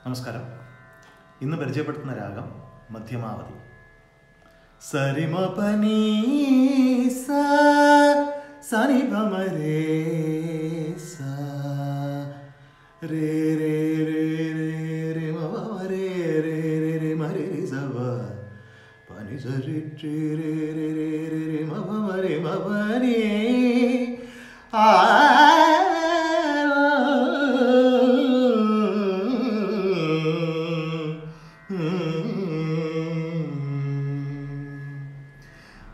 നമസ്കാരം ഇന്ന് പരിചയപ്പെടുത്തുന്ന രാഗം മധ്യമാവധി സവ പനി സരി രി രേ രേ രേ രേ രേ മവ മരി മവ നീ ആ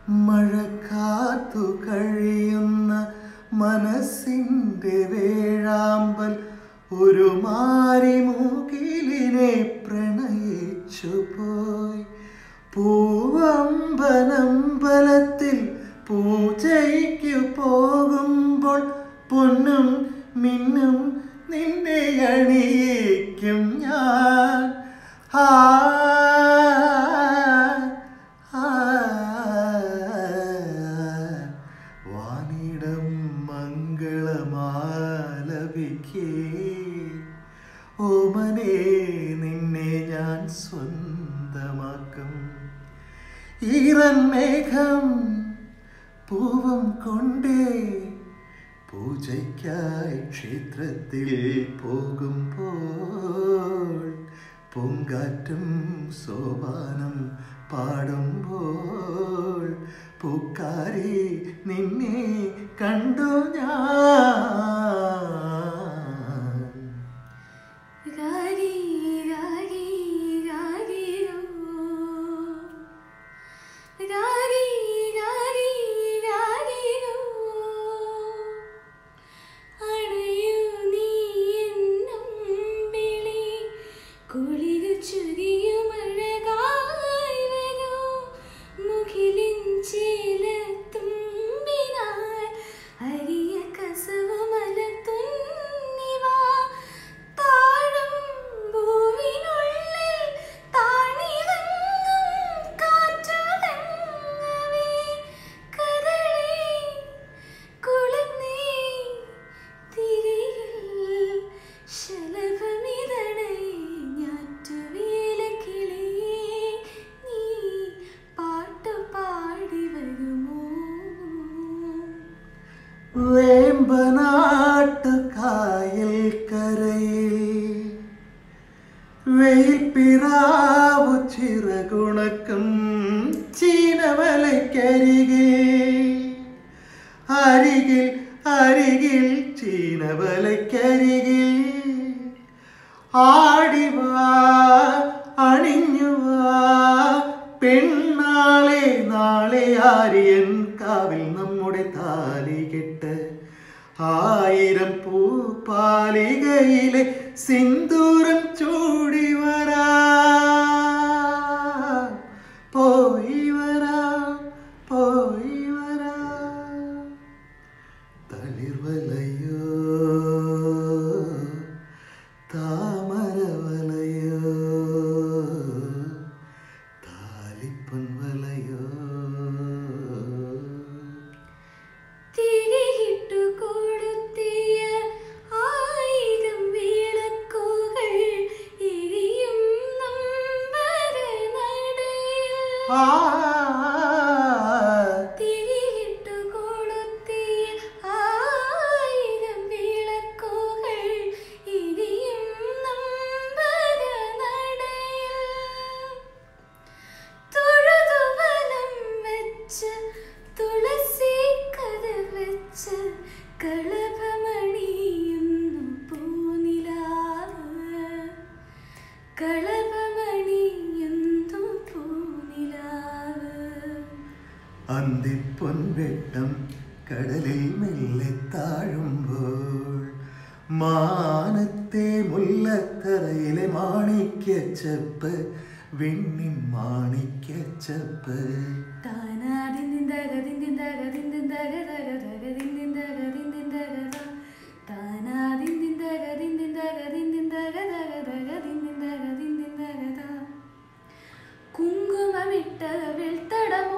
മഴക്കാത്തു കഴിയുന്ന മനസ്സിന്റെ വേഴാമ്പൽ ഒരു മാരിമൂകിലിനെ പ്രണയിച്ചു പോയി. പൂവമ്പനമ്പലത്തിൽ പൂജയ്ക്കു പോകുമ്പോൾ പൊന്നും മിന്നും നിന്നെ അണിയിക്കും ഞാൻ. ആ, മംഗളമാലപിക്കേ ഓമനെ നിന്നെ ഞാൻ സ്വന്തമാക്കും. ഈറൻ മേഘം പൂവം കൊണ്ടേ പൂജയ്ക്കായി ക്ഷേത്രത്തിൽ പോകുമ്പോൾ പൂങ്കാറ്റും സോപാനം പാടുമ്പോൾ പൂക്കാരി നിന്നെ കണ്ടു ഞാൻ. വേമ്പനാട്ട് കായൽ കരയിൽ വെയിൽപ്പിറാവു ചിറകുണക്കും ചീനവലയ്ക്കരികിൽ അരികിൽ അരികിൽ ചീനവലയ്ക്കരികിൽ ആടിവാ അണിഞ്ഞുവാ പെണ്ണാളെ നാളെ ആര്യൻ കാവിൽ നമ്മുടെ താലി കെട്ട് ആയിരം പൂപ്പാലികയിലെ സിന്ദൂരം ചൂടി 哎。കടലിൽ മെല്ലെ താഴുമ്പോൾ മാനത്തെ മുല്ലത്തറയിലെ മാണിക്യച്ചപ്പ് വെണ്ണി മാണിക്യച്ചപ്പ് കുങ്കുമമിട്ട വെൾത്തടമോടെ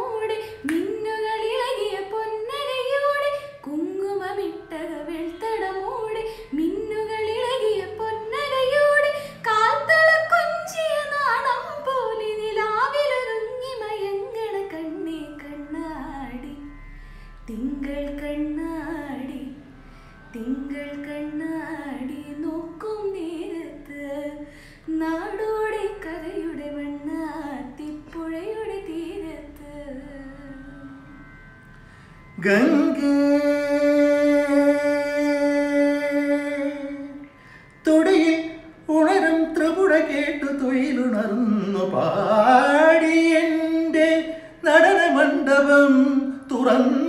ഗംഗേ. തൊടിയിൽ ഉണരും ത്രിപുട കേട്ടു തൊയിലുണർന്നു പാടി എന്റെ നടന മണ്ഡപം തുറന്നു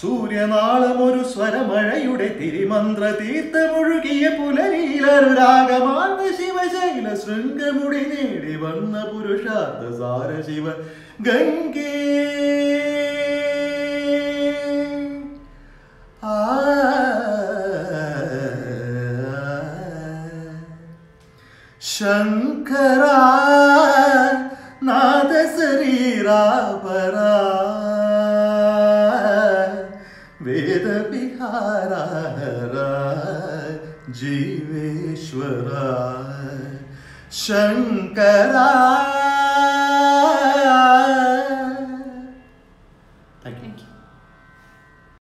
സൂര്യനാളമൊരു സ്വരമഴയുടെ തിരിമന്ത്ര തീർത്ഥമൊഴുകിയ പുലരിയിലൊരാഗമാർന്ന ശിവശൈല ശൃംഗമുടി നേടി വന്ന പുരുഷാർത്ഥ സാര ശിവ ഗംഗേ. शङ्करा नादशरीरापरा शरीरा जीवेश्वरा शङ्करा